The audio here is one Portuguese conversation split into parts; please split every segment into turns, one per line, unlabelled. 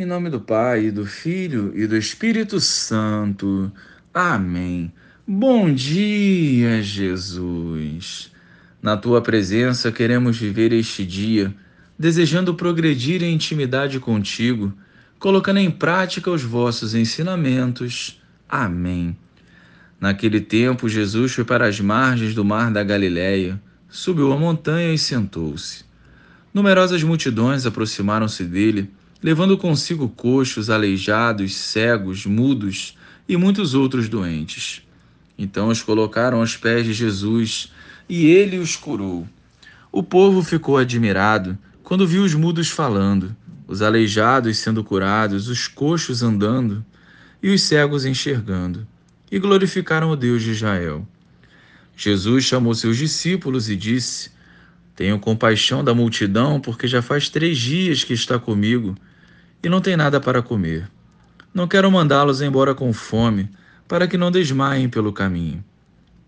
Em nome do Pai, do Filho e do Espírito Santo. Amém. Bom dia, Jesus. Na tua presença queremos viver este dia, desejando progredir em intimidade contigo, colocando em prática os vossos ensinamentos. Amém. Naquele tempo, Jesus foi para as margens do mar da Galiléia, subiu a montanha e sentou-se. Numerosas multidões aproximaram-se dele levando consigo coxos, aleijados, cegos, mudos e muitos outros doentes. Então os colocaram aos pés de Jesus e ele os curou. O povo ficou admirado quando viu os mudos falando, os aleijados sendo curados, os coxos andando e os cegos enxergando, e glorificaram o Deus de Israel. Jesus chamou seus discípulos e disse: Tenho compaixão da multidão, porque já faz três dias que está comigo e não tem nada para comer. Não quero mandá-los embora com fome, para que não desmaiem pelo caminho.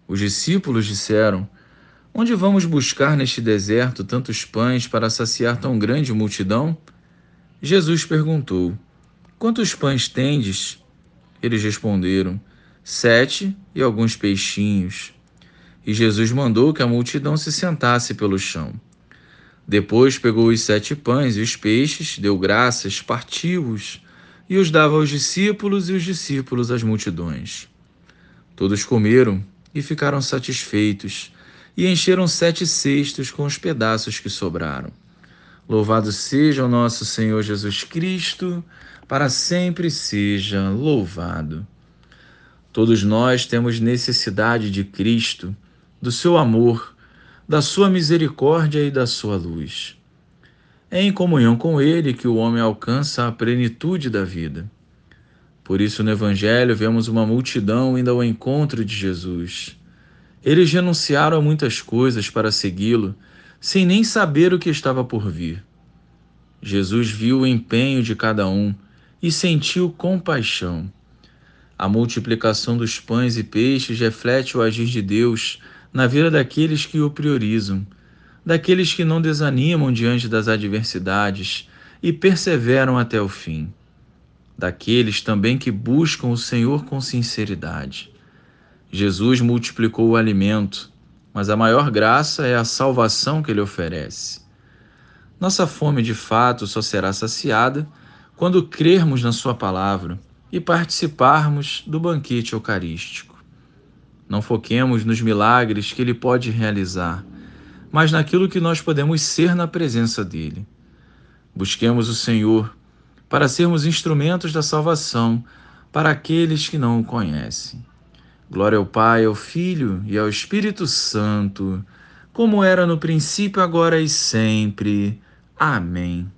Os discípulos disseram: Onde vamos buscar neste deserto tantos pães para saciar tão grande multidão? Jesus perguntou: Quantos pães tendes? Eles responderam: Sete e alguns peixinhos. E Jesus mandou que a multidão se sentasse pelo chão. Depois pegou os sete pães e os peixes, deu graças, partiu-os e os dava aos discípulos e os discípulos às multidões. Todos comeram e ficaram satisfeitos e encheram sete cestos com os pedaços que sobraram. Louvado seja o nosso Senhor Jesus Cristo, para sempre seja louvado. Todos nós temos necessidade de Cristo, do seu amor da sua misericórdia e da sua luz. É em comunhão com Ele que o homem alcança a plenitude da vida. Por isso, no Evangelho, vemos uma multidão indo ao encontro de Jesus. Eles renunciaram a muitas coisas para segui-lo, sem nem saber o que estava por vir. Jesus viu o empenho de cada um e sentiu compaixão. A multiplicação dos pães e peixes reflete o agir de Deus na vida daqueles que o priorizam, daqueles que não desanimam diante das adversidades e perseveram até o fim, daqueles também que buscam o Senhor com sinceridade. Jesus multiplicou o alimento, mas a maior graça é a salvação que ele oferece. Nossa fome de fato só será saciada quando crermos na Sua palavra e participarmos do banquete eucarístico. Não foquemos nos milagres que Ele pode realizar, mas naquilo que nós podemos ser na presença dEle. Busquemos o Senhor para sermos instrumentos da salvação para aqueles que não o conhecem. Glória ao Pai, ao Filho e ao Espírito Santo, como era no princípio, agora e sempre. Amém.